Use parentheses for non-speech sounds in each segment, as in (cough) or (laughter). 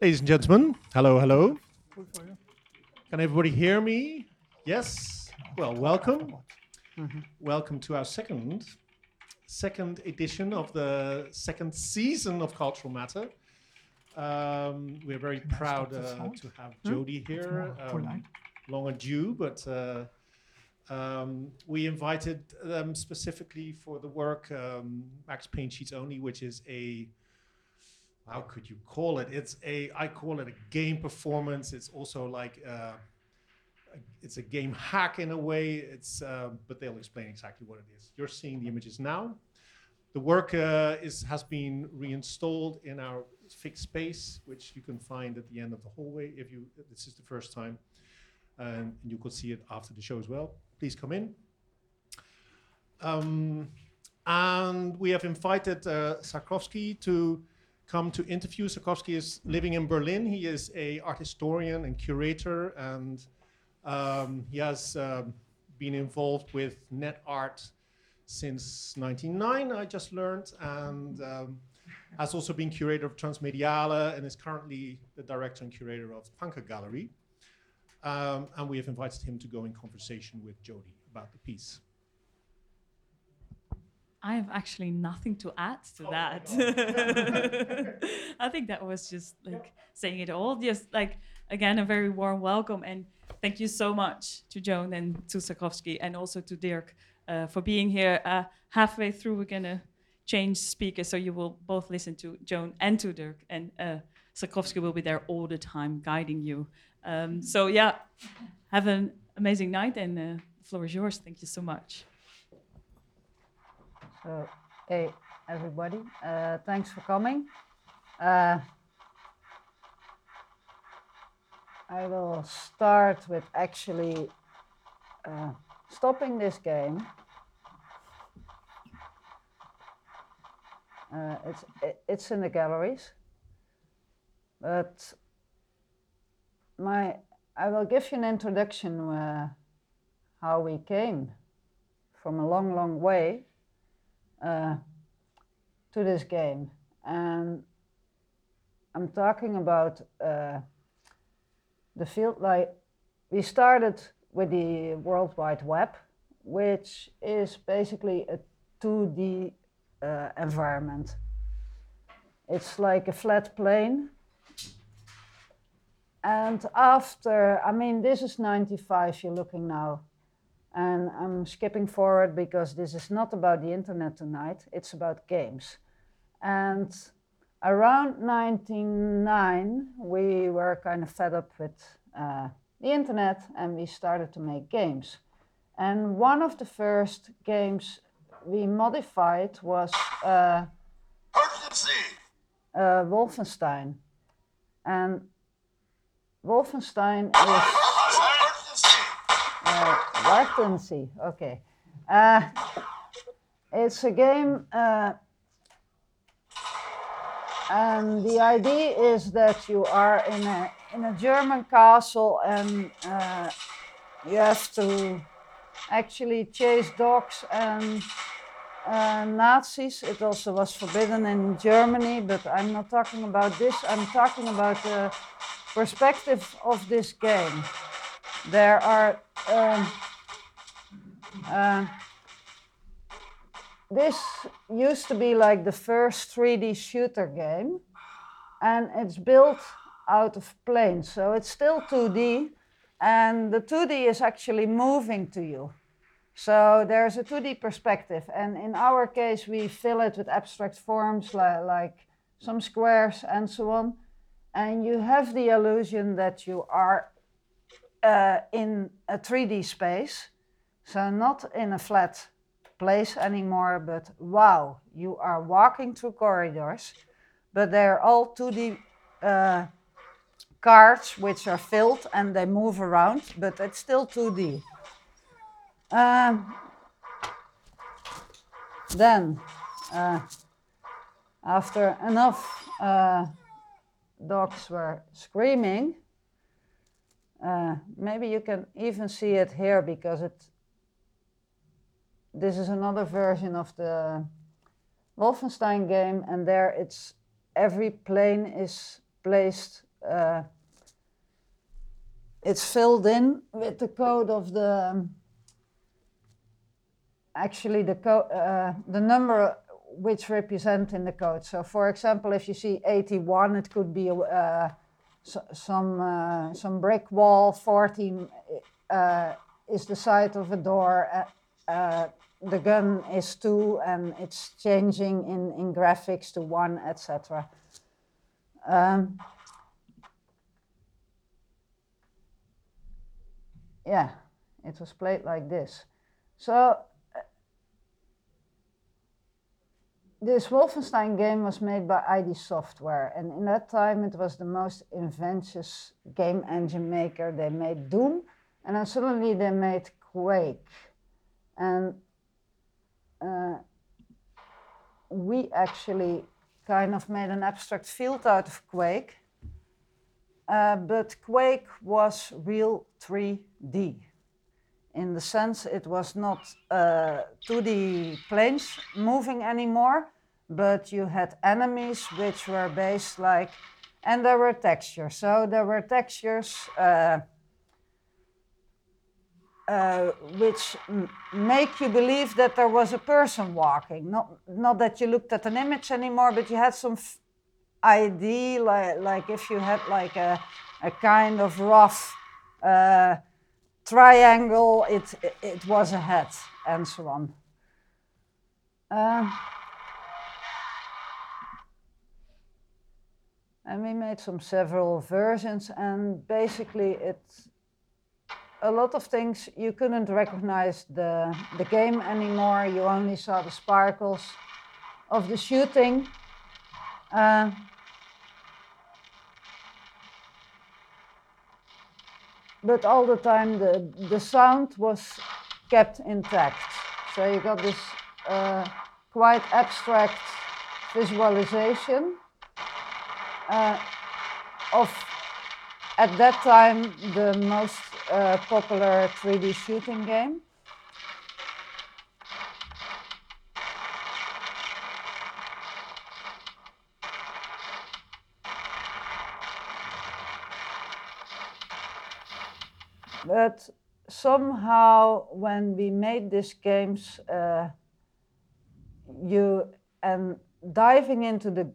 Ladies and gentlemen, hello, hello. Can everybody hear me? Yes. Well, welcome. Welcome to our second second edition of the second season of Cultural Matter. Um, we're very proud uh, to have JODI here. Um, long due, but uh, um, we invited them specifically for the work um, Max Payne Cheats Only, which is a how could you call it? It's a I call it a game performance. It's also like uh, it's a game hack in a way. It's uh, but they'll explain exactly what it is. You're seeing the images now. The work uh, is has been reinstalled in our fixed space, which you can find at the end of the hallway. If you this is the first time, and you could see it after the show as well. Please come in. Um, and we have invited uh, Sakrowski to come to interview. Sakrowski is living in Berlin. He is a art historian and curator, and um, he has um, been involved with net art since 1999, I just learned, and um, has also been curator of Transmediale and is currently the director and curator of Panke Gallery. Um, and we have invited him to go in conversation with JODI about the piece. I have actually nothing to add to Oh that. (laughs) I think that was just like saying it all. Just like again, a very warm welcome and thank you so much to Joan and to Sakrowski and also to Dirk uh, for being here. Uh, halfway through, we're gonna change speakers, so you will both listen to Joan and to Dirk, and uh, Sakrowski will be there all the time, guiding you. Um, so yeah, have an amazing night, and uh, the floor is yours. Thank you so much. So, hey, everybody, uh, thanks for coming. Uh, I will start with actually uh, stopping this game. Uh, it's it's in the galleries, but my I will give you an introduction uh, how we came from a long, long way uh, to this game. And I'm talking about uh, the field like we started with the World Wide Web, which is basically a 2D uh, environment. It's like a flat plane. And after, I mean, this is 95, you're looking now. And I'm skipping forward because this is not about the internet tonight, it's about games. And around 1999, we were kind of fed up with uh, the internet and we started to make games. And one of the first games we modified was uh, uh, Wolfenstein. And Wolfenstein is. Latency, okay. Uh, it's a game, uh, and the idea is that you are in a in a German castle, and uh, you have to actually chase dogs and uh, Nazis. It also was forbidden in Germany, but I'm not talking about this. I'm talking about the perspective of this game. There are. Um, uh, this used to be like the first 3D shooter game, and it's built out of planes, so it's still 2D, and the 2D is actually moving to you. So there's a 2D perspective, and in our case, we fill it with abstract forms like, like some squares and so on, and you have the illusion that you are uh, in a 3D space, so not in a flat place anymore, but wow, you are walking through corridors, but they're all 2D uh, cards which are filled and they move around, but it's still 2D. Um, then, uh, after enough uh, dogs were screaming, uh, maybe you can even see it here because it. This is another version of the Wolfenstein game, and there it's every plane is placed uh, it's filled in with the code of the um, actually the co- uh, the number which represent in the code. So, for example, if you see 81, it could be uh, so, some uh, some brick wall. 14 uh, is the side of a door. Uh, uh, the gun is two, and it's changing in in graphics to one, etc. Um, yeah, it was played like this. So this Wolfenstein game was made by ID Software, and in that time it was the most inventive game engine maker. They made Doom, and then suddenly they made Quake, and uh, we actually kind of made an abstract field out of Quake. Uh, but Quake was real 3D in the sense it was not uh, 2D planes moving anymore, but you had enemies which were based like, and there were textures. So there were textures uh, uh, which make you believe that there was a person walking. Not, not that you looked at an image anymore, but you had some idea, like, like if you had like a, a kind of rough uh, triangle, it, it, it was a head, and so on. Um, and we made some several versions, and basically it a lot of things you couldn't recognize the the game anymore. You only saw the sparkles of the shooting. Uh, but all the time the the sound was kept intact. So you got this uh, quite abstract visualization uh, of at that time the most uh, popular 3D shooting game. But somehow, when we made these games, uh, you and diving into the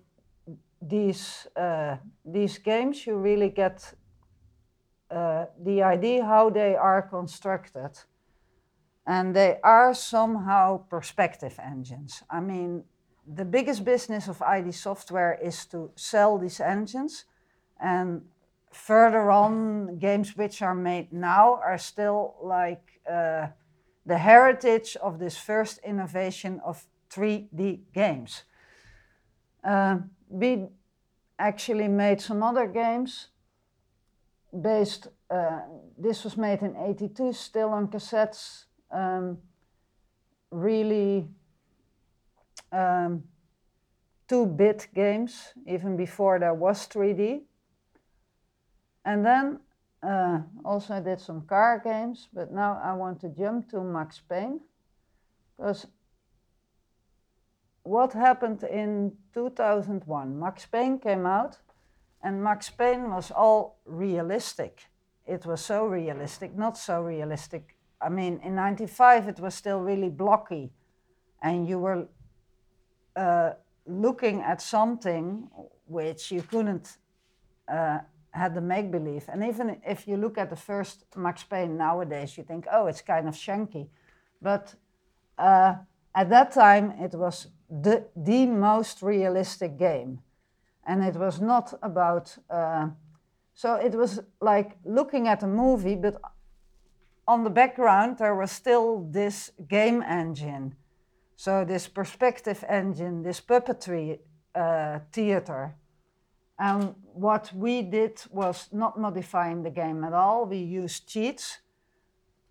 these uh, these games, you really get uh, the idea how they are constructed, and they are somehow perspective engines. I mean, the biggest business of ID Software is to sell these engines, and further on, games which are made now are still like uh, the heritage of this first innovation of 3D games. Uh, we actually made some other games based, uh, this was made in 82, still on cassettes, um, really um, 2-bit games, even before there was 3D. And then uh, also I did some car games, but now I want to jump to Max Payne. Because what happened in 2001? Max Payne came out, and Max Payne was all realistic. It was so realistic, not so realistic. I mean, in 95 it was still really blocky, and you were uh, looking at something which you couldn't uh, had the make believe. And even if you look at the first Max Payne nowadays, you think, oh, it's kind of shanky. But uh, at that time, it was the, the most realistic game. And it was not about, uh, so it was like looking at a movie, but on the background, there was still this game engine. So, this perspective engine, this puppetry uh, theater. And what we did was not modifying the game at all. We used cheats.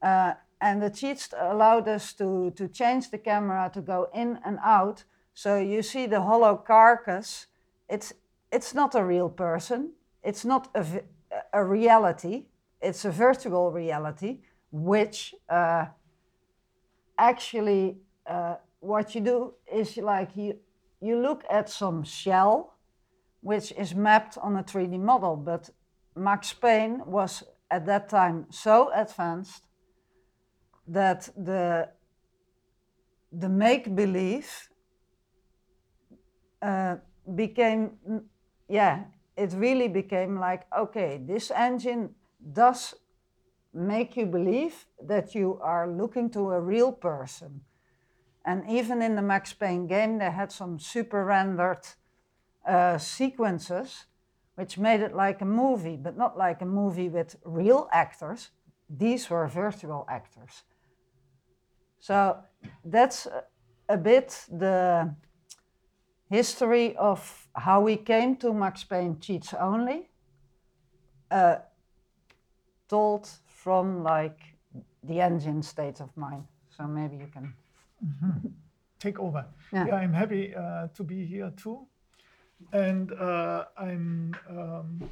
Uh, and the cheats allowed us to, to change the camera to go in and out. So you see the hollow carcass. It's, it's not a real person. It's not a, a reality. It's a virtual reality, which uh, actually uh, what you do is like you, you look at some shell which is mapped on a 3D model. But Max Payne was at that time so advanced that the the make believe uh, became yeah it really became like okay this engine does make you believe that you are looking to a real person. And even in the max payne game they had some super rendered uh, sequences which made it like a movie but not like a movie with real actors. These were virtual actors. So that's a bit the history of how we came to Max Payne cheats only, uh, told from like the engine state of mind. So maybe you can. (laughs) take over. Yeah. Yeah, I'm happy uh, to be here too, and uh, I'm um,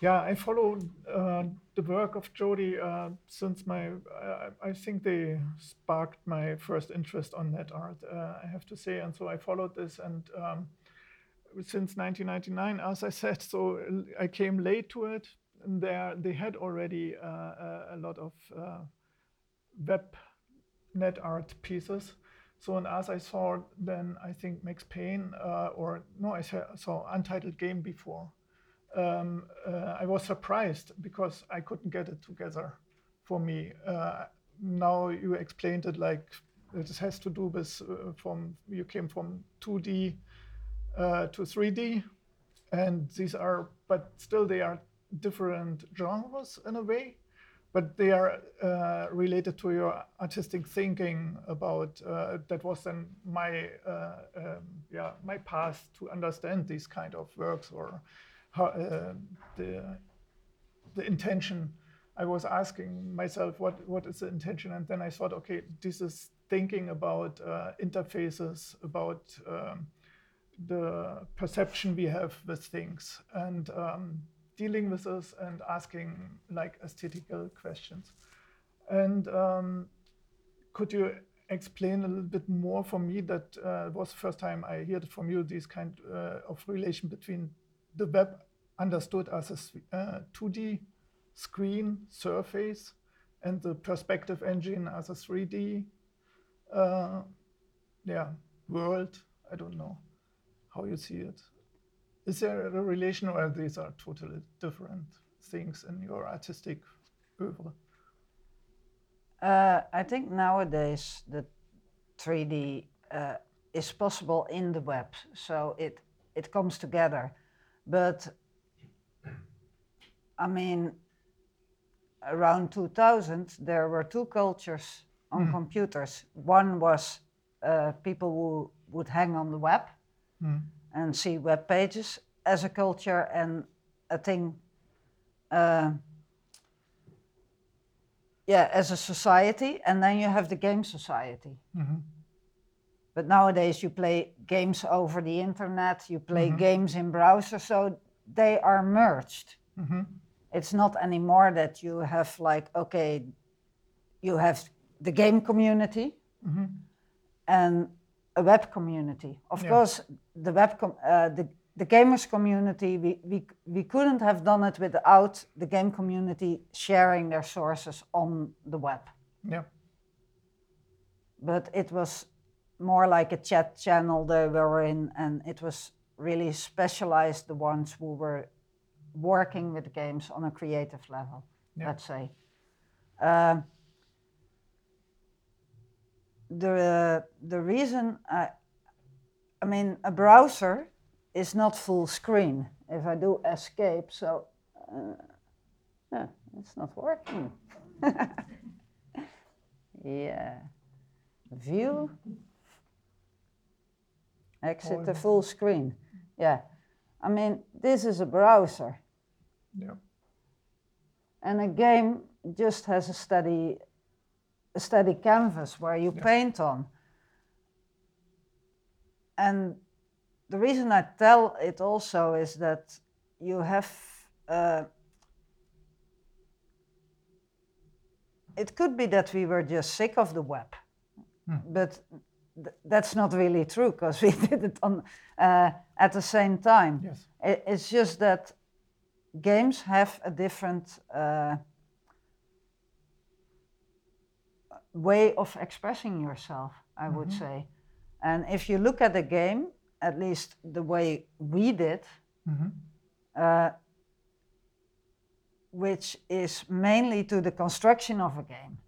yeah I follow uh, the work of JODI uh, since my uh, I think they sparked my first interest on net art. Uh, I have to say, and so I followed this and. Um, since 1999, as I said, so I came late to it. And there, they had already uh, a, lot of uh, web net art pieces. So, and as I saw, then I think Max Payne, or no, I saw Untitled Game before. Um, uh, I was surprised because I couldn't get it together for me. Uh, now you explained it like this has to do with uh, from you came from 2D uh, to 3D, and these are, but still they are different genres in a way but they are uh, related to your artistic thinking about uh, that was then my um, yeah my path to understand these kind of works or uh, the the intention I was asking myself what what is the intention and then I thought okay this is thinking about uh, interfaces about um, the perception we have with things and um, dealing with this and asking like aesthetical questions. And um, could you explain a little bit more for me? That uh, was the first time I heard from you this kind uh, of relation between the web understood as a uh, 2D screen surface and the perspective engine as a 3D uh, yeah world. I don't know how you see it. Is there a relation, or these are totally different things in your artistic oeuvre? Uh, I think nowadays the 3D uh, is possible in the web, so it it comes together. But I mean, around 2000, there were two cultures on hmm. computers. One was uh, people who would hang on the web hmm. and see web pages as a culture and a thing. Uh, yeah, as a society, and then you have the game society. Mm-hmm. But nowadays, you play games over the internet, you play mm-hmm. games in browser, so they are merged. Mm-hmm. It's not anymore that you have like okay, you have the game community and a web community. Of Yeah. course, the web com- uh, the the gamers community we, we we couldn't have done it without the game community sharing their sources on the web. Yeah. But it was more like a chat channel they were in, and it was really specialized the ones who were working with games on a creative level. Yeah. Let's say. Um, the the reason I, I mean, a browser is not full screen. If I do escape, so uh, yeah, it's not working. (laughs) yeah, view, exit the full screen. Yeah, I mean, this is a browser, Yeah. and a game just has a steady, a steady canvas where you paint on. And the reason I tell it also is that you have. Uh, it could be that we were just sick of the web, but th- that's not really true because (laughs) we did it on uh, at the same time. Yes. It, it's just that games have a different uh, way of expressing yourself, I would say. And if you look at a game, at least the way we did, uh, which is mainly to the construction of a game.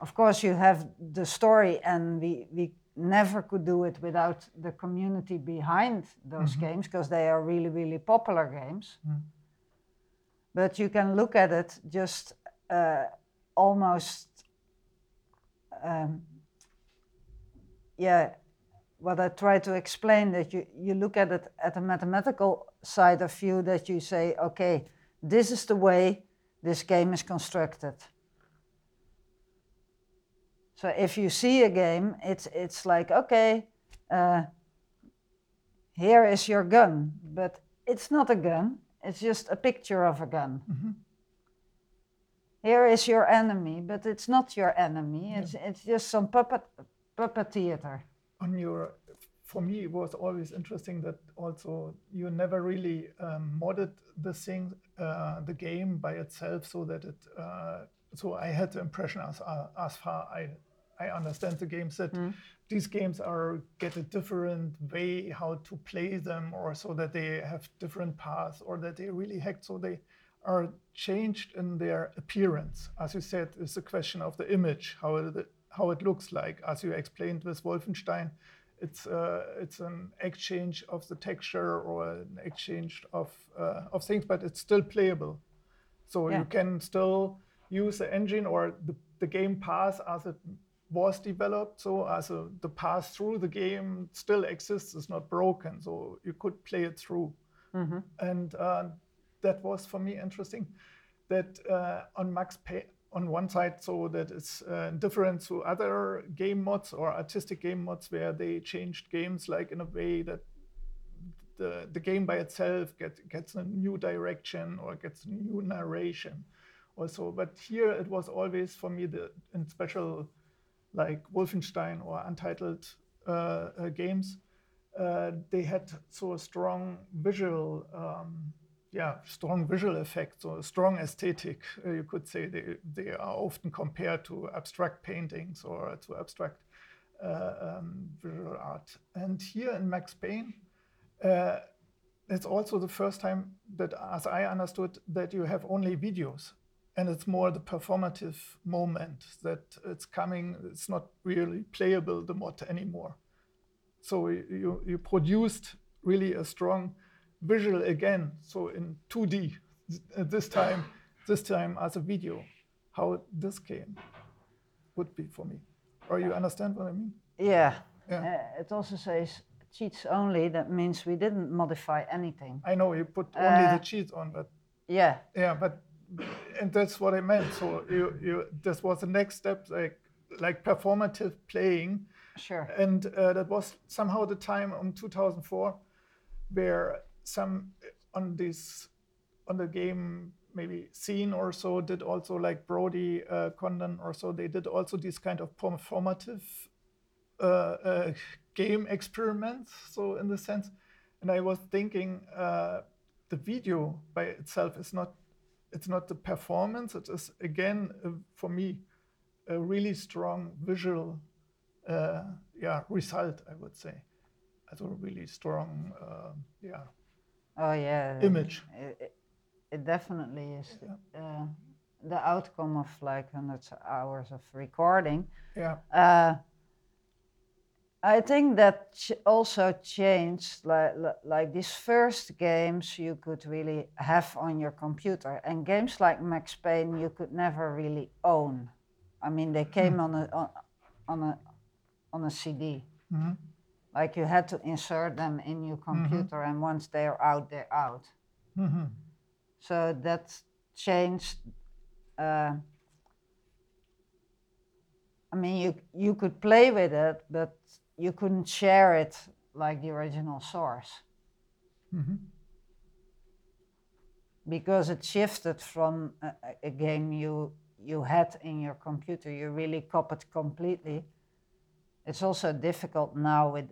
Of course, you have the story, and we, we never could do it without the community behind those games because they are really, really popular games. But you can look at it just uh, almost, um, yeah, what I try to explain that you, you look at it at a mathematical side of view that you say, okay, this is the way this game is constructed. So if you see a game, it's it's like okay, uh, here is your gun, but it's not a gun. It's just a picture of a gun. Here is your enemy, but it's not your enemy. It's it's just some puppet puppet theater. on your for me it was always interesting that also you never really um, modded the thing uh, the game by itself so that it uh, so i had the impression as uh, as far i i understand the games that these games are get a different way how to play them or so that they have different paths or that they really hacked. So they are changed in their appearance. As you said it's a question of the image how it, how it looks like. As you explained with wolfenstein it's uh, it's an exchange of the texture or an exchange of uh, of things, but it's still playable. So Yeah. you can still use the engine or the, the game path as it was developed. So as a, the path through the game still exists, it's not broken. So you could play it through, and uh, that was for me interesting. That uh, on Max Pay on one side, so that it's uh, different to other game mods or artistic game mods where they changed games like in a way that the, the game by itself get, gets a new direction or gets new narration also but here it was always for me the in special like wolfenstein or untitled uh, uh, games uh, they had so a strong visual um, yeah strong visual effects or strong aesthetic you could say. They, they are often compared to abstract paintings or to abstract um, visual art. And here in max payne it's also the first time that, as I understood, that you have only videos, and it's more the performative moment that it's coming. It's not really playable the mod anymore. So you you produced really a strong visual again. So in 2D uh, this time, this time as a video, how this came would be for me. Or you understand what I mean? Yeah. Yeah. Uh, it also says cheats only. That means we didn't modify anything. I know you put only Uh, the cheats on, but Yeah. Yeah, but and that's what I meant. So you you this was the next step, like like performative playing, Sure. and uh, that was somehow the time in 2004 where some on this on the game maybe scene or so did also like Brody uh, Condon or so they did also these kind of performative uh, uh, game experiments. So in the sense, and I was thinking uh, the video by itself is not it's not the performance. It is again uh, for me a really strong visual uh, yeah result. I would say, as a really strong uh, yeah Oh yeah. image. It, it, it definitely is uh, the outcome of like hundreds of hours of recording. Yeah. I think that ch- also changed. Like, like these first games you could really have on your computer, and games like Max Payne you could never really own. I mean, they hmm. came on a on, on a on a CD. Mm-hmm. Like you had to insert them in your mm-hmm. computer, and once they're out, they're out. Mm-hmm. So that changed. Uh, I mean, you you could play with it, but you couldn't share it like the original source. Because it shifted from a, a- game you you had in your computer, you really copied completely, it's also difficult now with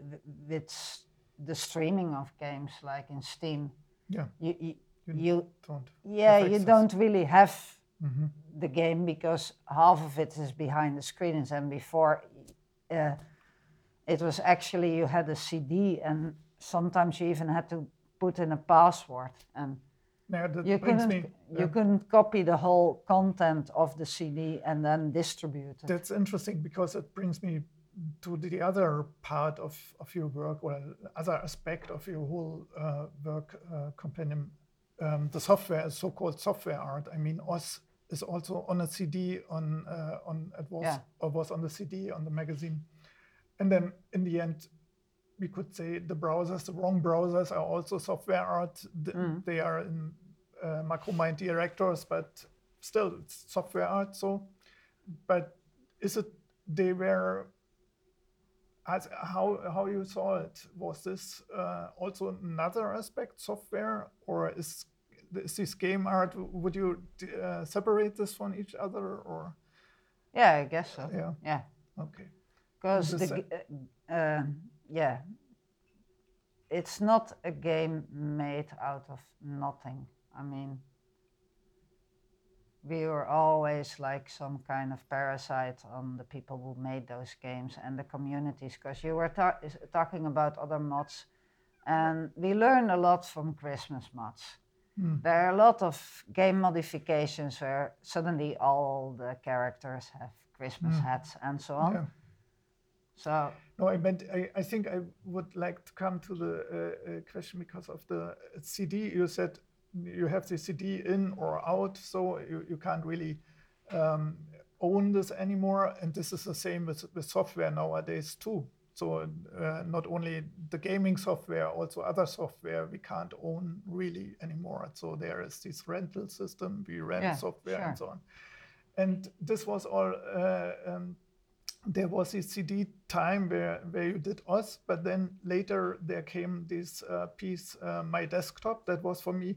with the streaming of games like in Steam. Yeah. You you, You don't. yeah you don't really have Mhm. the game because half of it is behind the screens and before uh, it was actually you had a CD and sometimes you even had to put in a password and that you couldn't me. you couldn't copy the whole content of the CD and then distribute it. That's interesting because it brings me to the other part of, of your work, or other aspect of your whole uh, work uh, compendium. Um, the software, so-called software art. I mean, OS is also on a CD. On uh, on it was Yeah. or was on the CD on the magazine, and then in the end, we could say the browsers, the wrong browsers, are also software art. Th- They are in uh, Macromind directors, but still it's software art. So, but is it they were as how how you saw it was this uh, also another aspect software or is is this game art would you uh, separate this from each other or Yeah, I guess so. yeah Yeah, okay because the the uh, uh, yeah, it's not a game made out of nothing. I mean, we were always like some kind of parasite on the people who made those games and the communities. Because you were ta- talking about other mods, and we learn a lot from Christmas mods. There are a lot of game modifications where suddenly all the characters have Christmas hats and so on. yeah So no i meant i, I think i would like to come to the uh, uh, question because of the cd you said you have the cd in or out so you, you can't really um, own this anymore. And this is the same with, with software nowadays too. So uh, not only the gaming software also other software we can't own really anymore. So there is this rental system we rent Yeah, software and so on. And this was all uh, um, there was a CD time where, where you did Oz, but then later there came this uh, piece, uh, My Desktop, that was for me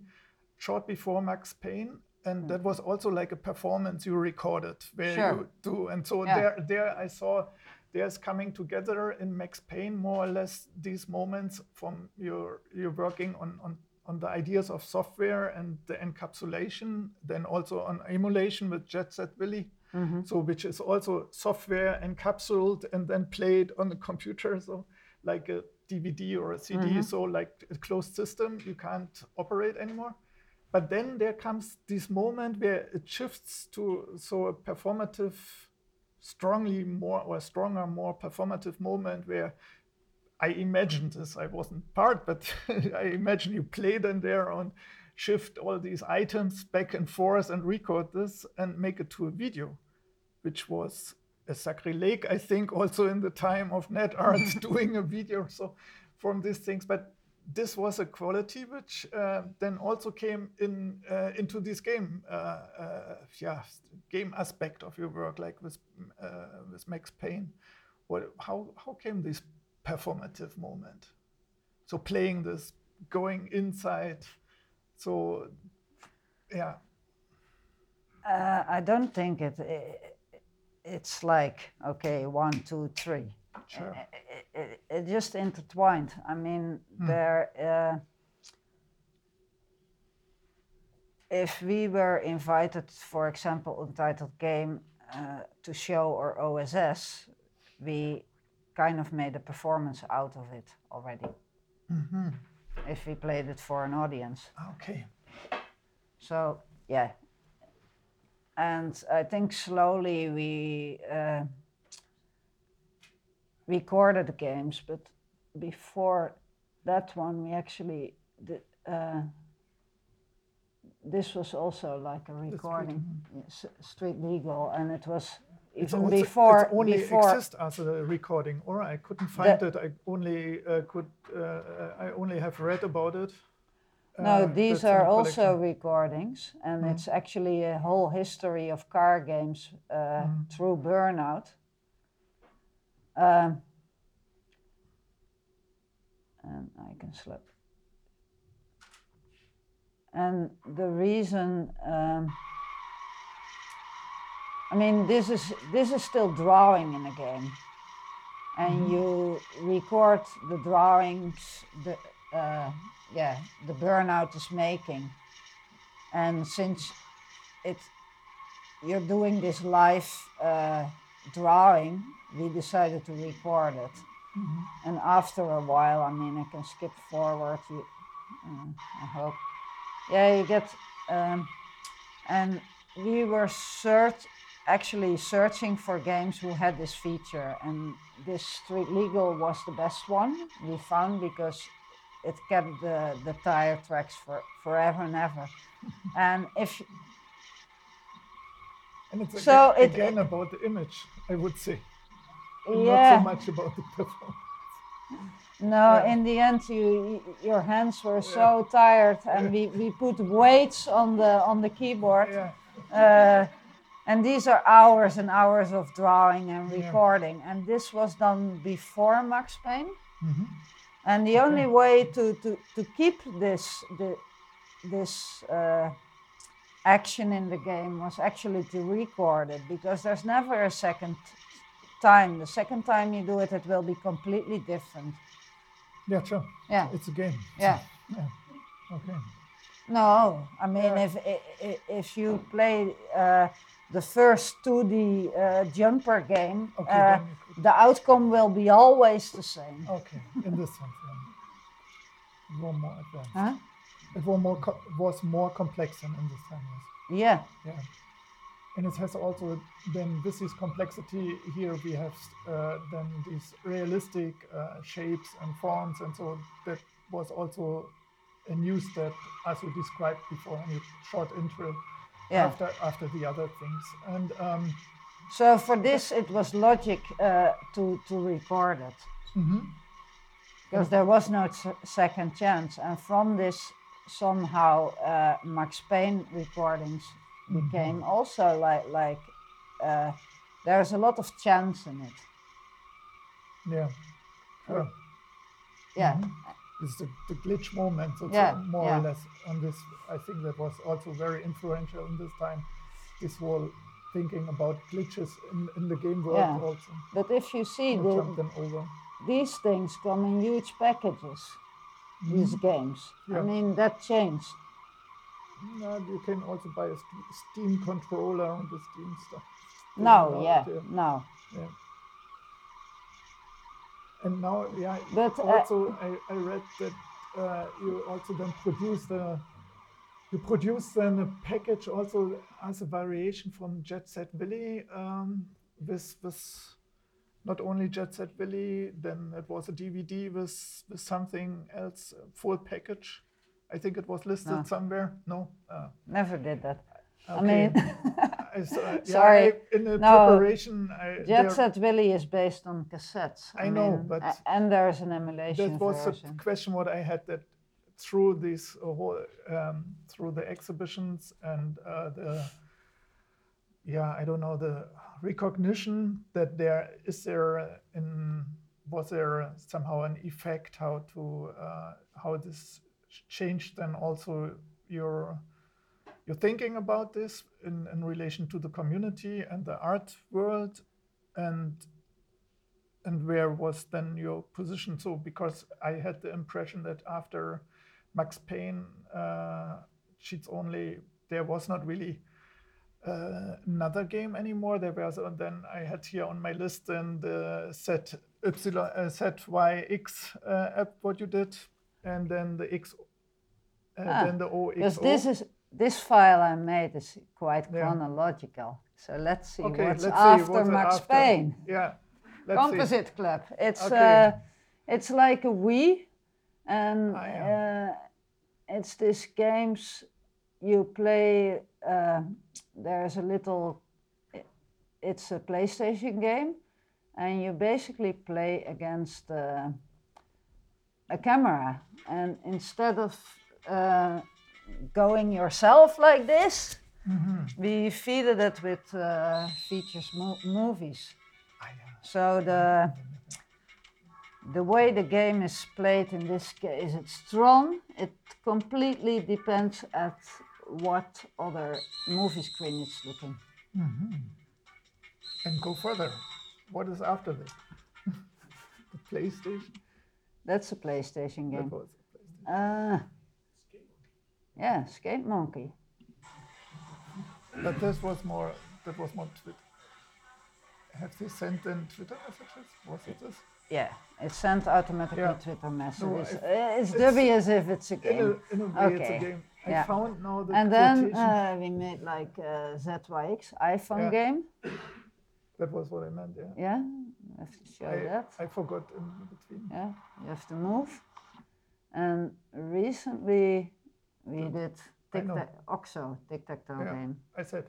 short before Max Payne. And that was also like a performance you recorded where Sure. you do. And so Yeah. there, there I saw there's coming together in Max Payne more or less these moments from your you're working on, on, on the ideas of software and the encapsulation, then also on emulation with Jet Set Willy. Mm-hmm. So which is also software encapsulated and then played on the computer. So like a DVD or a CD, mm-hmm. so like a closed system, you can't operate anymore. But then there comes this moment where it shifts to so a performative, strongly more or stronger, more performative moment where I imagined this. I wasn't part, but (laughs) I imagine you play them there on shift all these items back and forth and record this and make it to a video, which was a sacrilege, I think, also in the time of net art (laughs) doing a video. So from these things, but this was a quality which uh, then also came in uh, into this game, uh, uh, yeah, game aspect of your work, like with uh, with Max Payne. What, how how came this performative moment? So playing this, going inside, so yeah, uh, I don't think it, i it's like okay one two three. Sure. It, it, it just intertwined. I mean, there. Uh, if we were invited, for example, Untitled Game uh, to show or OSS, we kind of made a performance out of it already. If we played it for an audience. okay, So yeah, and I think slowly we uh, recorded the games, but before that one, we actually did. Uh, this was also like a recording, yes, Street Legal, and it was It's even also- before it only before exist as a recording, or I couldn't find it. I only uh, could. Uh, I only have read about it. No, Uh, these are also recordings, and it's actually a whole history of car games uh, through Burnout. Um, and I can slip. And the reason, um, I mean, this is this is still drawing in a game. and you record the drawings the uh, yeah the burnout is making. And since it you're doing this live uh, drawing we decided to record it. And after a while i mean i can skip forward you uh, i hope. Yeah you get um, and we were search actually searching for games who had this feature. And this street legal was the best one we found because it kept the, the tire tracks for forever and ever (laughs) and if And it's So again, it- again about the image, I would say. yeah Not so much about the performance. no Yeah. in the end you, your hands were so tired and we, we put weights on the on the keyboard Yeah. uh, and these are hours and hours of drawing and Yeah. recording and this was done before max payne Mhm. And the only way to, to, to keep this the, this uh, action in the game was actually to record it because there's never a second time the second time you do it it will be completely different Yeah, sure. yeah It's a game. yeah yeah. Okay. No, I mean Yeah. if if you play uh, the first 2D uh, jumper game, Okay, uh, then you could- the outcome will be always the same. Okay. In this sense, then. It was more advanced. Huh? It was more was more complex than in this time. Yes. Yeah, Yeah. And it has also then this is complexity here we have uh, then these realistic uh, shapes and forms and so that was also a new step as you described before in your short intro yeah. after after the other things and um, So for this, it was logic uh, to to record it mhm. because there was no s- second chance, and from this somehow uh, Max Payne recordings became also like like uh, there's a lot of chance in it. yeah sure. Yeah. It's the, the glitch moment, so Yeah, more yeah. or less on this. I think that was also very influential in this time. This whole thinking about glitches in, in the game world Yeah. also. But if you see the, jump them over. these things come in huge packages. These games. I Mm-hmm. Mean that changed. No, you can also buy a Steam controller and the Steam stuff. No, Still yeah, out no. yeah. And now, yeah, But, uh, also I, I read that uh, you also then produce the you produce then a package also as a variation from Jet Set Willy um, with with not only Jet Set Willy, then it was a DVD with, with something else, full package. I think it was listed No. somewhere. No, uh, Never did that. I mean, (laughs) I yeah, Sorry. I- in the No. preparation, I, Jet Set Willy is based on cassettes. I know, mean, but a- and there's an emulation that was version. a question what I had that through this uh, whole um, through the exhibitions and uh, the yeah I don't know the recognition that there is there uh, in was there somehow an effect how to uh, how this changed and also your your thinking about this in, in relation to the community and the art world and and where was then your position? So because i had the impression that after max payne uh, cheats only there was not really uh, another game anymore. There was uh, then i had here on my list then the set epsilon uh, set yx uh, app what you did and then the x uh, Ah, then the Because oxo this is this file I made is quite Yeah. chronological. So let's see okay what's let's see after what's Max after. Payne. yeah let's see. Composite Club. It's Okay. uh, it's like a Wii, and Ah, uh, it's these games you play. Uh, there's a little. It's a PlayStation game, and you basically play against uh, a camera, and instead of uh, going yourself like this, we feeded it with uh, features mo- movies. So the the way the game is played in this case, it's strong. It completely depends at what other movie screen it's looking. and go further. What is after this? (laughs) the PlayStation. That's a PlayStation That game. a PlayStation. Uh, yeah, Skate Monkey. But this was more. That was more Twitter. Have they sent in Twitter messages? Was it this? Yeah, it sent automatically Yeah. Twitter messages. I- Uh, it's, it's- dubious if it's a In game. a, in a way, it's Okay. a game. I Yeah. found now the And then uh, we made like a ZYX iPhone Yeah. game. that was what I meant. Yeah. Yeah, I have to show I, that. I forgot in between. Yeah, you have to move. And recently we did tic Oxo tic tac toe Yeah. game. I said.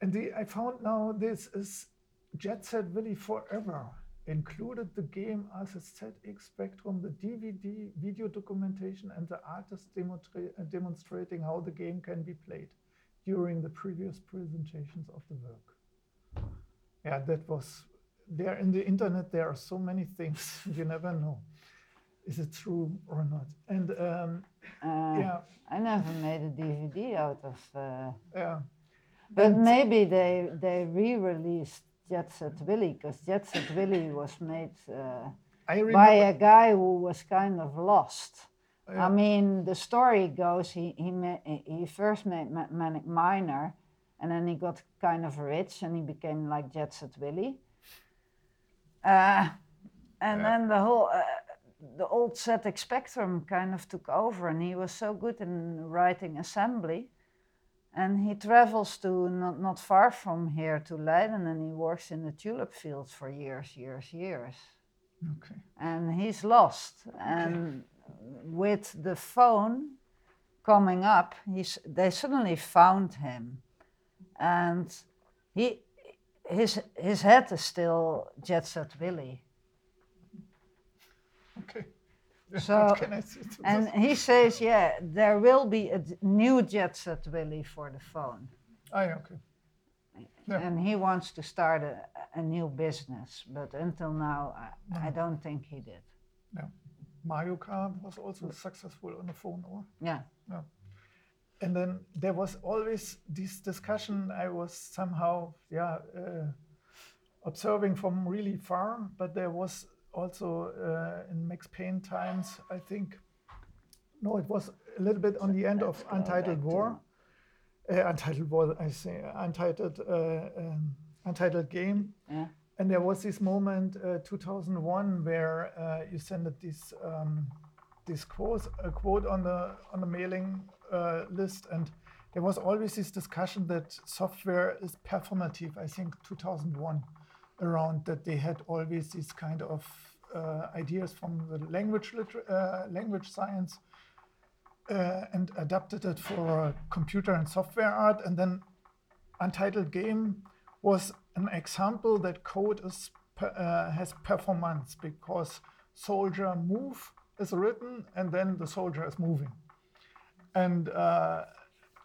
And the, I found now this is Jet Set Willy Forever included the game as a ZX Spectrum, the DVD video documentation, and the artist uh, demonstrating how the game can be played during the previous presentations of the work. Yeah, that was there in the internet. There are so many things (laughs) you never know. Is it true or not? And um, Uh, yeah, I never made a DVD out of. Uh, yeah. but maybe they they re-released Jet Set Willy because Jet Set Willy was made uh, by a guy who was kind of lost. Yeah. I mean, the story goes he he ma- he first made Ma- Manic Miner, and then he got kind of rich and he became like Jet Set Willy. Uh, and Yeah. then the whole uh, the old ZX Spectrum kind of took over, and he was so good in writing assembly. And he travels to not, not far from here to Leiden, and he works in the tulip fields for years, years, years Okay. and he's lost. And with the phone coming up, he's, they suddenly found him, and he his his head is still Jet Set Willy. Okay. So- (laughs) what can I say to And he says, yeah, there will be a new Jet Set Willy for the phone. Ah, yeah, okay. Yeah. And he wants to start a, a new business, but until now, I, I don't think he did. Yeah. Mario Kart was also successful on the phone, or Yeah. Yeah. and then there was always this discussion. I was somehow, yeah, uh, observing from really far, but there was also uh, in Max Payne times, I think. No, it was a little bit on the end of Untitled War. Uh, Untitled War, I say, Untitled, uh, um, Untitled Game. Yeah. And there was this moment, uh, 2001, where uh, you sent this um, this quote, a quote on the on the mailing uh, list, and there was always this discussion that software is performative. I think 2001, around that they had always these kind of uh, ideas from the language liter- uh, language science uh, and adapted it for computer and software art, and then Untitled Game was an example that code is uh, has performance because soldier move is written and then the soldier is moving. And uh,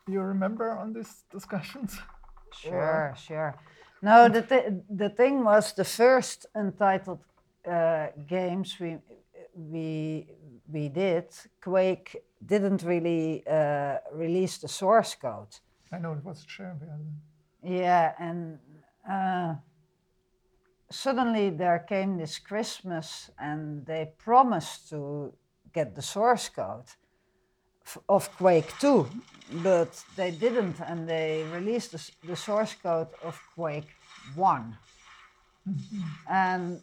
you remember on these discussions? Sure, sure. No, the th- the thing was the first untitled uh, games we we we did. Quake didn't really uh, release the source code. I know it was then. Yeah, and uh, suddenly there came this Christmas, and they promised to get the source code of Quake 2, but they didn't, and they released the, the source code of Quake 1. and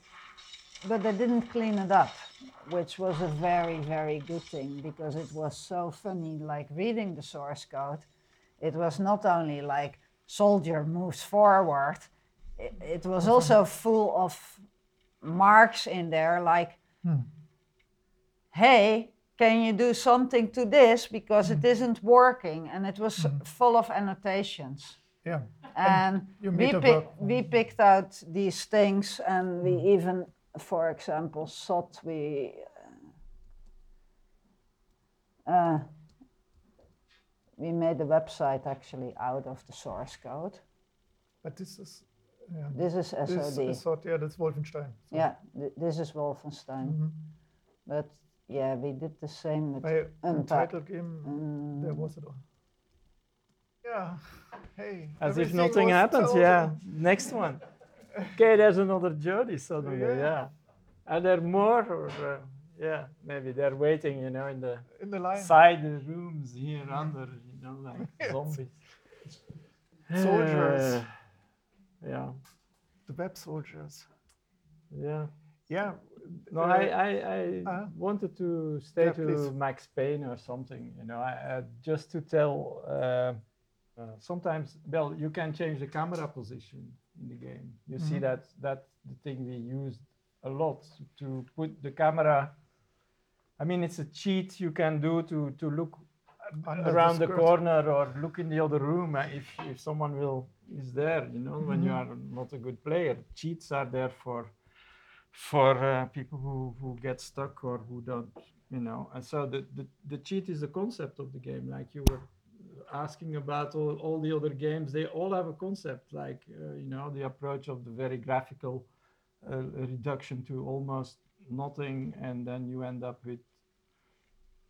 but they didn't clean it up, which was a very, very good thing because it was so funny. Like reading the source code, it was not only like soldier moves forward, it, it was also full of marks in there like, hmm. hey, can you do something to this because it isn't working? And it was full of annotations. Yeah. And you we, pick, we picked out these things and we even, for example, thought we. Uh, uh, we made a website actually out of the source code. But this is, yeah, This is this is yeah, that's Wolfenstein. So yeah, th- this is Wolfenstein. Mhm. But yeah, we did the same with By Unti- Untitled Game, Mm. there was it all. Yeah. Hey. As if nothing was happens, told. yeah. Next one. Okay, there's another JODI suddenly, Yeah. yeah. Are there more? Or, uh, yeah, maybe they're waiting, you know, in the In the line. side rooms here under, you know, like (laughs) zombies. Soldiers. Uh, (sighs) yeah, The web soldiers. yeah. Yeah. No, uh, I, I, I uh-huh. wanted to stay Yeah, to please. Max Payne or something, you know, I, uh, just to tell. Uh, uh, sometimes, well, you can change the camera position in the game. You see Mhm. that that's the thing we used a lot to put the camera. I mean, it's a cheat you can do to to look uh, Under around the, skirt. corner or look in the other room uh, if if someone will is there. You know, when you are not a good player, cheats are there for for uh, people who, who get stuck or who don't, you know. And so the, the, the cheat is the concept of the game. Like you were asking about all, all the other games, they all have a concept, like, uh, you know, the approach of the very graphical uh, reduction to almost nothing. And then you end up with,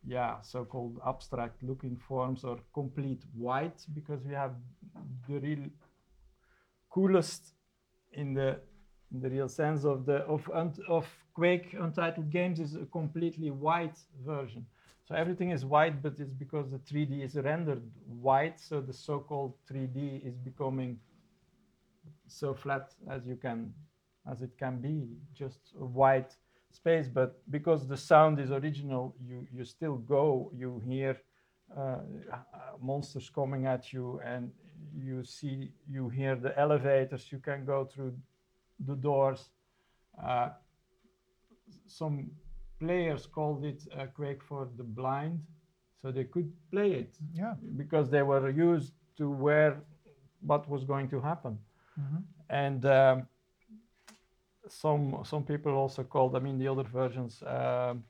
yeah, so called abstract looking forms or complete white because we have the real coolest in the in the real sense of the of of Quake Untitled Games is a completely white version. So everything is white, but it's because the 3D is rendered white. So the so-called 3D is becoming so flat as you can, as it can be, just a white space. But because the sound is original, you you still go. You hear uh, uh, monsters coming at you, and you see you hear the elevators. You can go through the doors. Uh, some players called it uh, Quake for the blind, so they could play it Yeah. because they were used to where what was going to happen. Mhm. And um, some some people also called, I mean, the other versions, um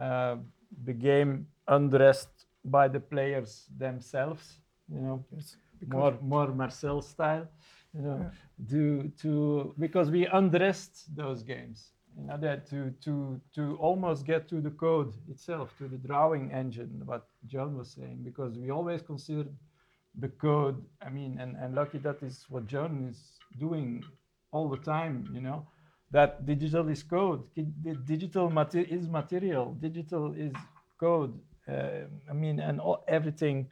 uh, the game undressed by the players themselves. You know, Yes. more more Marcel style, you know, to to because we undressed those games, you know, that to to to almost get to the code itself, to the drawing engine, what Joan was saying, because we always considered the code. I mean, and and lucky that is what Joan is doing all the time, you know. That digital is code. Digital mate- is material. Digital is code. Uh, I mean, and all, everything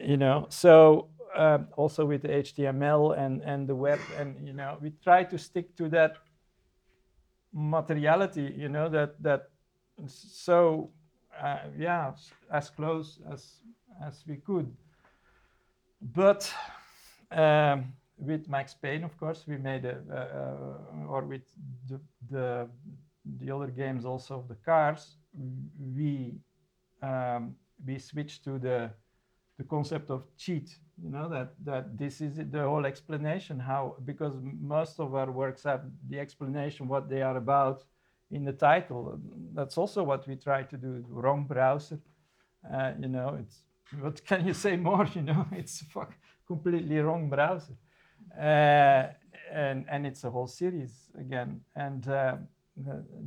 you know so um, also with the html and and the web and you know we try to stick to that materiality you know that that so uh, yeah as close as as we could. But um, with max payne of course we made a, or with the, the the other games also of the cars we um, we switched to the the concept of cheat you know that that this is the whole explanation how because most of our works have the explanation what they are about in the title. That's also what we try to do wrong browser. Uh, you know it's what can you say more you know? (laughs) It's fuck completely wrong browser. Uh, and and it's a whole series again. And uh,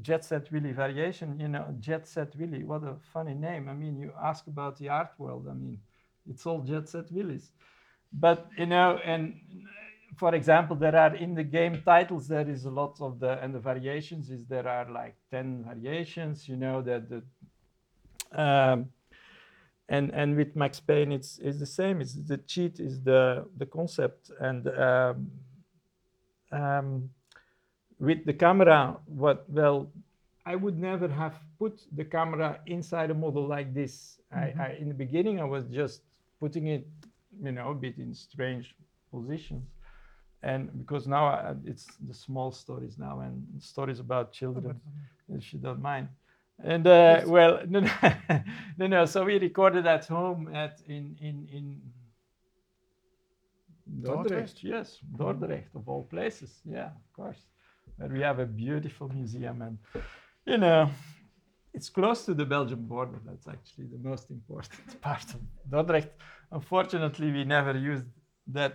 Jet Set Willy variation, you know, Jet Set Willy, what a funny name. I mean, you ask about the art world, I mean, it's all Jet Set Willys. But, you know, and for example, there are in the game titles, there is a lot of the, and the variations is there are like 10 variations, you know, that the, um, and and with Max Payne, it's it's the same. It's the cheat is the the concept, and um, um, with the camera, what well, I would never have put the camera inside a model like this. I, I in the beginning I was just putting it, you know, a bit in strange positions, and because now I, it's the small stories now and stories about children, if you don't mind. And uh, well, (laughs) no, no, no, no. So we recorded at home at in in in Dordrecht. Yes, Dordrecht of all places. Yeah, of course. Where we have a beautiful museum, and you know, it's close to the Belgian border. That's actually the most important (laughs) part of Dordrecht. Unfortunately, we never used that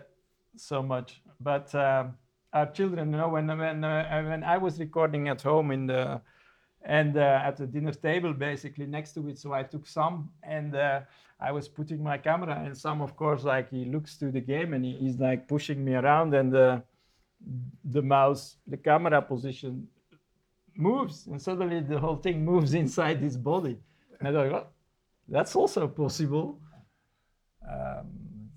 so much. But um, our children, you know, when when uh, when I was recording at home in the and uh, at the dinner table basically next to it so i took some and uh, i was putting my camera and some of course like he looks to the game and he, he's like pushing me around and uh, the mouse the camera position moves, and suddenly the whole thing moves (laughs) inside his body. And I thought, well, that's also possible. Um,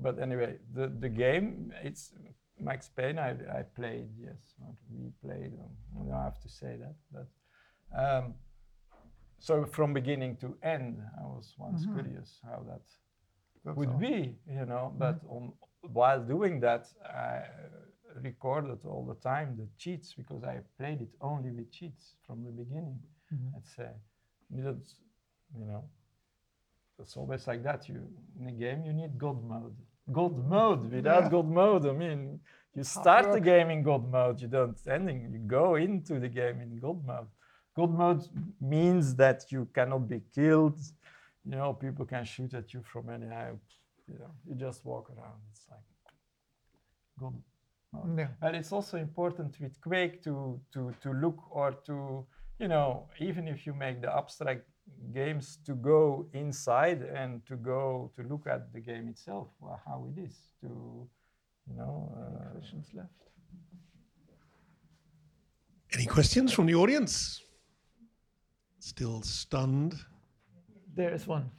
but anyway, the, the game, it's Max Payne. I, I played, yes, or we played. Um, I don't have to say that, but um, so from beginning to end, I was once curious how that That's would all. be, you know. But on, while doing that, I recorded all the time the cheats because I played it only with cheats from the beginning. Let's say, That's, you know, it's always like that. You in a game, you need God mode. God mode. Without Yeah. God mode, I mean, you start the game in God mode. You don't ending. You go into the game in God mode. God mode means that you cannot be killed. You know, people can shoot at you from any height. You know, you just walk around. It's like God. Yeah. And it's also important with Quake to to to look or to you know even if you make the abstract games to go inside and to go to look at the game itself, well, how it is to you know. Uh, Questions left. Any questions from the audience? Still stunned. There is one.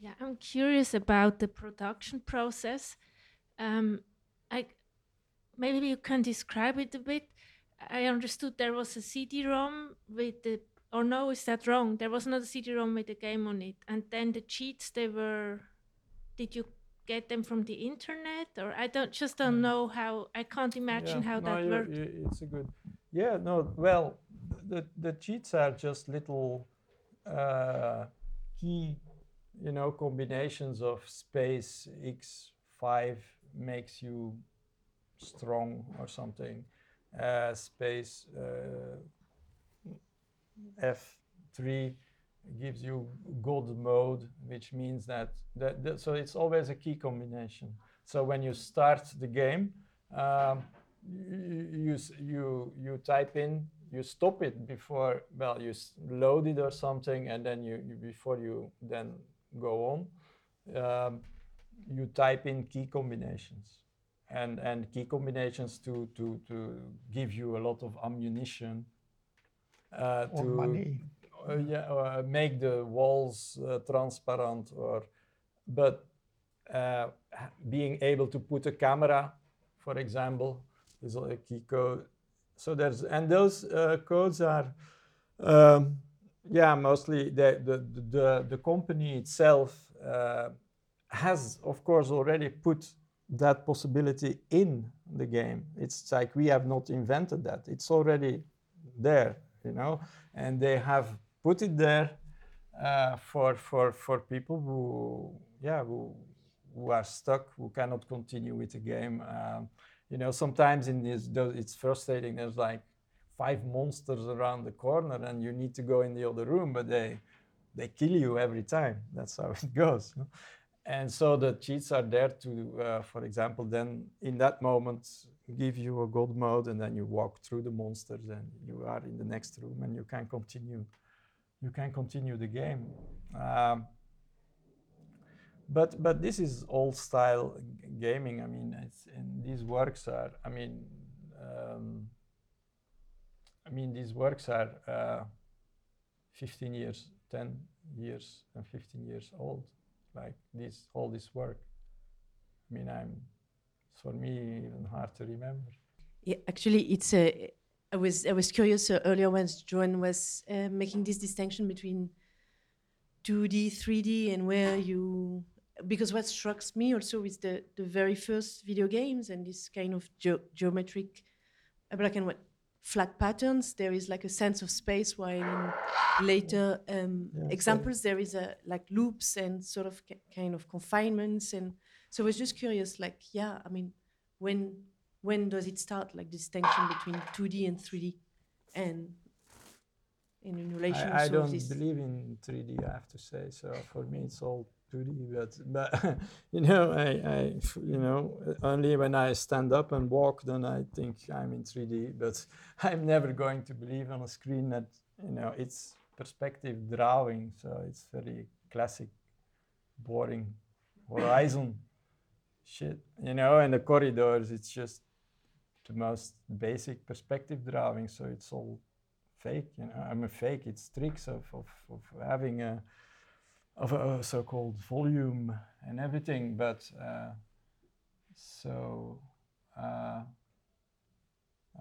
Yeah, I'm curious about the production process. Um, I maybe you can describe it a bit. I understood there was a CD-ROM with the, or no, is that wrong? There was not a CD-ROM with the game on it, and then the cheats they were. Did you get them from the internet, or I don't just don't know how? I can't imagine how no, that you- worked. you- it's a good. Yeah, no. Well, the the cheats are just little uh, key, you know, combinations of space x five makes you strong or something. Uh, space uh, f three gives you God mode, which means that, that, that so it's always a key combination. So when you start the game, um, you, you you type in, you stop it before well you load it or something, and then you, you before you then go on, um, you type in key combinations, and and key combinations to to to give you a lot of ammunition. Uh, Or to money. uh, yeah, uh, make the walls uh, transparent or but uh, being able to put a camera for example is a key code so there's and those uh, codes are um, yeah mostly the the, the, the, the company itself uh, has of course already put that possibility in the game. It's like we have not invented that. It's already there you know? And they have put it there uh, for for for people who yeah who who are stuck who cannot continue with the game. Um, you know sometimes in this it's frustrating. There's like five monsters around the corner and you need to go in the other room but they they kill you every time. That's how (laughs) it goes? And so the cheats are there to uh, for example then in that moment give you a God mode and then you walk through the monsters and you are in the next room and you can continue you can continue the game. Um, but but this is old style gaming. I mean and these works are i mean um, i mean these works are uh, 15 years 10 years and 15 years old like this all this work i mean i'm for me even hard to remember Yeah, actually, it's a. I was I was curious uh, earlier when Joan was uh, making this distinction between 2D, 3D, and where you because what strikes me also is the the very first video games and this kind of geo- geometric uh, black and white flat patterns. There is like a sense of space, while in later um, Yeah, examples there is a like loops and sort of ki- kind of confinements and so I was just curious, like yeah, I mean when when does it start like distinction between 2d and 3d and in relation I, I don't believe in 3D, I have to say. So for me, it's all 2D. But but (laughs) you know, I, I you know only when I stand up and walk, then I think I'm in 3D. But (laughs) I'm never going to believe on a screen that you know it's perspective drawing. So it's very classic, boring horizon (coughs) shit. You know, and the corridors, it's just the most basic perspective drawing. So it's all fake. You know, I'm a fake. It's tricks of of, of having a of a so-called volume and everything. But uh, so uh,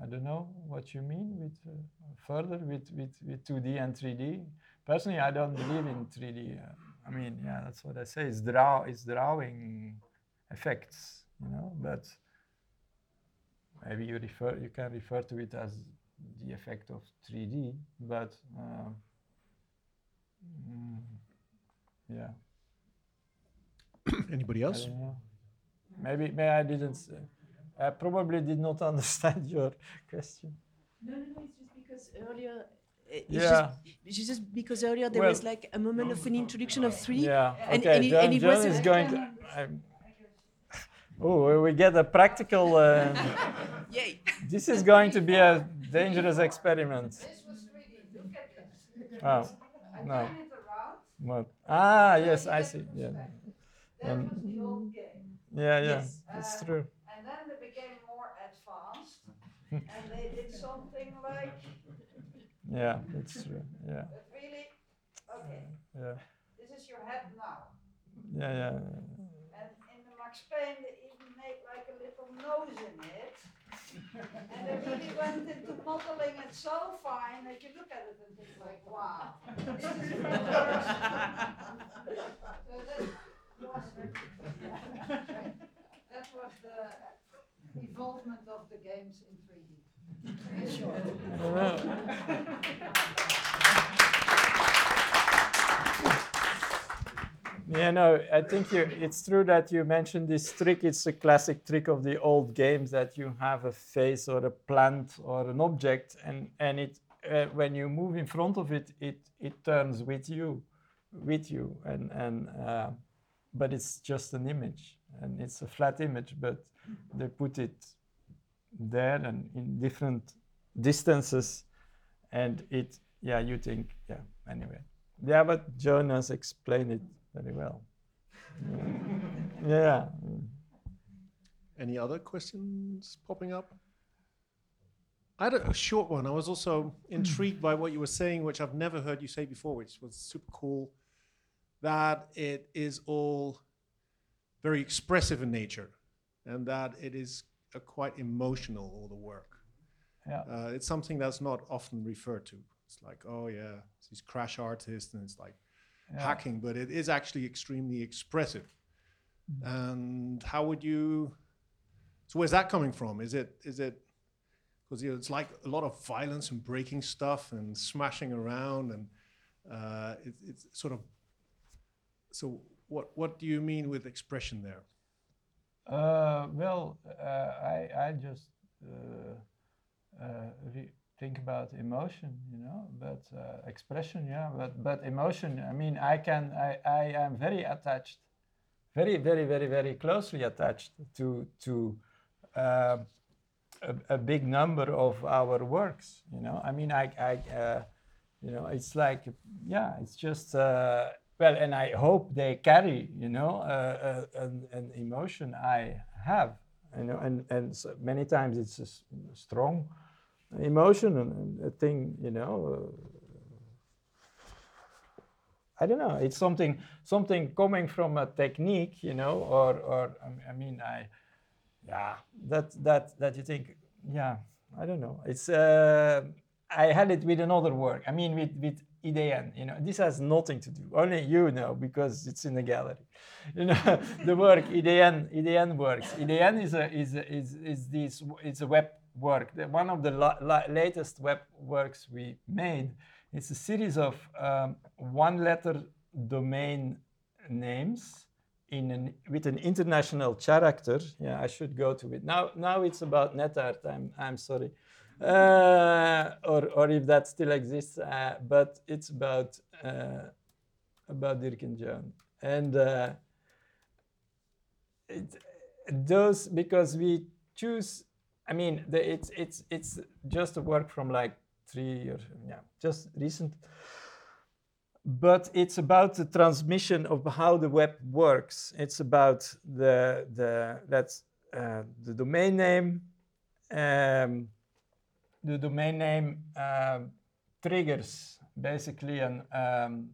I don't know what you mean with uh, further with, with with 2D and 3D. Personally, I don't believe in 3D. Uh, I mean, yeah, that's what I say. It's draw. It's drawing effects. You know, but maybe you refer you can refer to it as the effect of 3D, but uh, mm, yeah. (coughs) Anybody else? don't. Maybe, maybe I didn't. s- I probably did not (laughs) understand your question. No, no, no. It's just because earlier. uh, It's Yeah. just, it's just because earlier there Well- was like a moment of an introduction of three. Yeah. And- okay. and it- Joan, and it Joan was is going to. (laughs) I'm- (laughs) oh, we get a practical. Uh, Yay! this is going to be a dangerous experiment. This was 3D. Look at this. Oh, no. What? Ah, yes, I see. Yeah. That Um, was the old game. Yeah, yeah. Yes. It's Uh, true. And then they became more advanced. and they did something like, (laughs) Yeah, it's true. Yeah, but really, okay, yeah, this is your head now. yeah, yeah. And in the Max Payne, they even made like a little nose in it. And they really went into modeling it so fine that you look at it and think like, wow, this is fantastic. so that was, that was the evolvement of the games in 3D. In short. I don't know. Yeah, no, I think you, it's true that you mentioned this trick. It's a classic trick of the old games that you have a face or a plant or an object, and and it uh, when you move in front of it, it it turns with you, with you, and and uh, but it's just an image, and it's a flat image, but they put it there and in different distances, and it yeah you think yeah anyway yeah, but Jonas explained it very well. yeah. Any other questions popping up? I had a, a short one. I was also intrigued by what you were saying, which I've never heard you say before, which was super cool. That it is all very expressive in nature, and that it is a quite emotional all the work. Yeah. Uh, it's something that's not often referred to. It's like, oh yeah, these crash artists, and it's like Yeah. hacking, but it is actually extremely expressive. And how would you? So where's that coming from? Is it is it because you know, it's like a lot of violence and breaking stuff and smashing around and uh, it, it's sort of. So what what do you mean with expression there? Uh, well, uh, I I just uh, uh, re- think about emotion, you know, but uh, expression, yeah, but but emotion. I mean, I can I I am very attached, very very very very closely attached to to. Uh, a, a big number of our works, you know. I mean, I, I uh, you know, it's like, yeah, it's just, uh, well, and I hope they carry, you know, uh, uh, an, an emotion I have, you know, and, and so many times it's a strong emotion and, a thing, you know. Uh, I don't know. It's something, something coming from a technique, you know, or, or I mean, I, yeah, that that that you think, yeah, I don't know. It's uh, I had it with another work. I mean, with with IDN. You know, this has nothing to do. Only you know because it's in the gallery. (laughs) You know, (laughs) the work IDN IDN works. IDN is a is a, is is this it's a web work. The, one of the la- la- latest web works we made. is a series of um, one-letter domain names in an, with an international character. Yeah, I should go to it now. Now it's about NetArt. I'm I'm sorry, uh, or or if that still exists. Uh, but it's about uh, about Dirk and Joan and. Uh, it, those because we choose i mean the, it's it's it's just a work from like three or yeah just recent but it's about the transmission of how the web works it's about the the that's uh, the domain name um, the domain name um, triggers basically an um,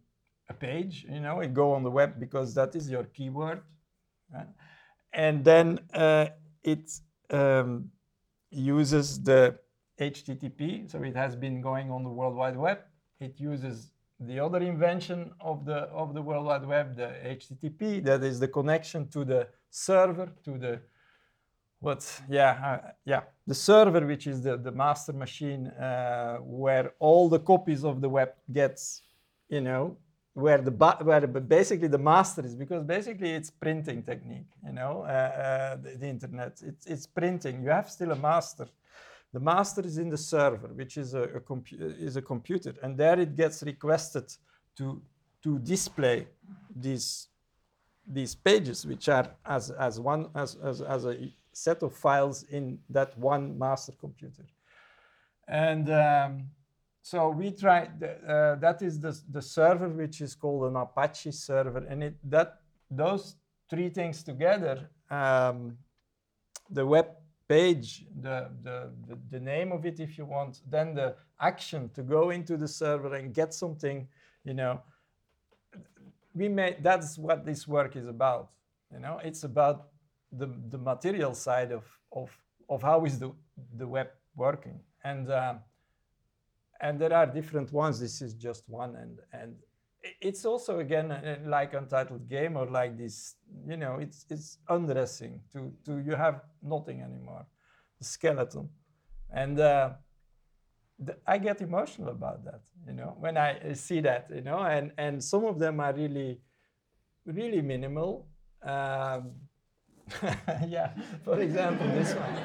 a page. You know, it go on the web because that is your keyword, right? and then uh, it um, uses the HTTP. So it has been going on the World Wide Web. It uses the other invention of the of the World Wide Web, the HTTP, that is the connection to the server, to the what? Yeah, uh, yeah, the server, which is the the master machine uh, where all the copies of the web gets, you know, where the where basically the master is because basically it's printing technique, you know, uh, uh, the, the internet. It's it's printing. You have still a master. The master is in the server, which is a, a is a computer, and there it gets requested to to display these these pages, which are as as one as as, as a set of files in that one master computer, and. Um, so we try uh, that is the, the server which is called an apache server and it that those three things together um, the web page the, the, the, name of it if you want then the action to go into the server and get something you know we made that's what this work is about you know? It's about the, the material side of, of, of how is the, the web working. And um, and there are different ones. This is just one, and and it's also again uh, like Untitled Game or like this. You know, it's it's undressing to to you have nothing anymore, the skeleton, and uh, I get emotional about that. You know, when I see that. You know, and and some of them are really, really minimal. Um, (laughs) yeah, for example, this one.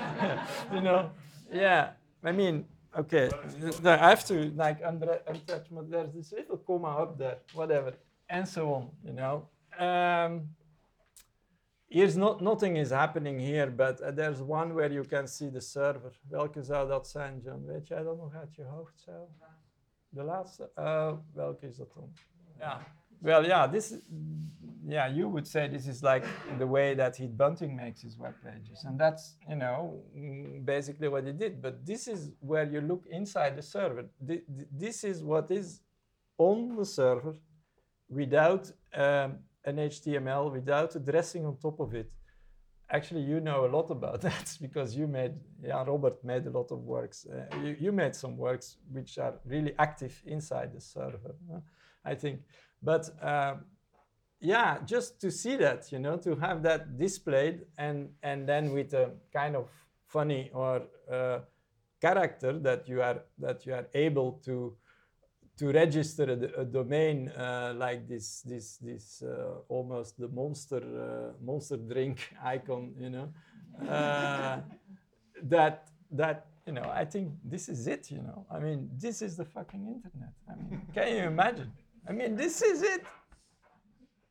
(laughs) you know, yeah. I mean, okay, no, I have to like untouch, but there's this little comma up there, whatever, and so on, you know. Um, here's not, nothing is happening here, but uh, there's one where you can see the server. Welke zou dat zijn, Joan? Weet jij dat nog uit je hoofd zo? De laatste? Uh, welke is dat dan? Ja. Well, yeah, this, yeah, you would say this is like the way that Heath Bunting makes his web pages, and that's you know mm, basically what he did. But this is where you look inside the server. Th- th- this is what is on the server without um, an HTML, without a dressing on top of it. Actually, you know a lot about (laughs) that because you made, yeah, Robert made a lot of works. Uh, you, you made some works which are really active inside the server, I think. But um, yeah, just to see that, you know, to have that displayed and and then with a kind of funny or uh, character that you are that you are able to to register a, a domain uh, like this this this uh, almost the monster uh, monster drink (laughs) icon, you know, uh, (laughs) that that you know I think this is it, you know. I mean, this is the fucking internet. I mean, can you imagine? I mean, this is it.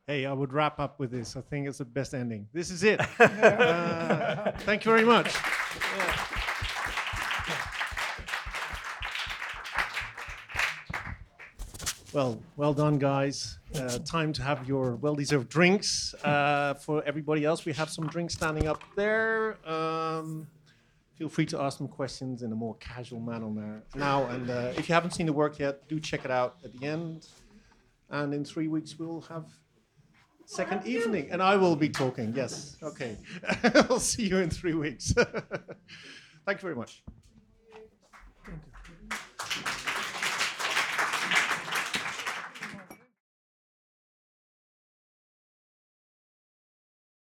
Hey, I would wrap up with this. I think it's the best ending. This is it. (laughs) Uh, thank you very much. Well, well done, guys. Uh, time to have your well-deserved drinks. Uh, for everybody else, we have some drinks standing up there. Um, feel free to ask them questions in a more casual manner now. now. And uh, if you haven't seen the work yet, do check it out at the end. And in three weeks, we'll have second evening, and I will be talking. Yes. Okay. (laughs) I'll see you in three weeks. (laughs) Thank you very much.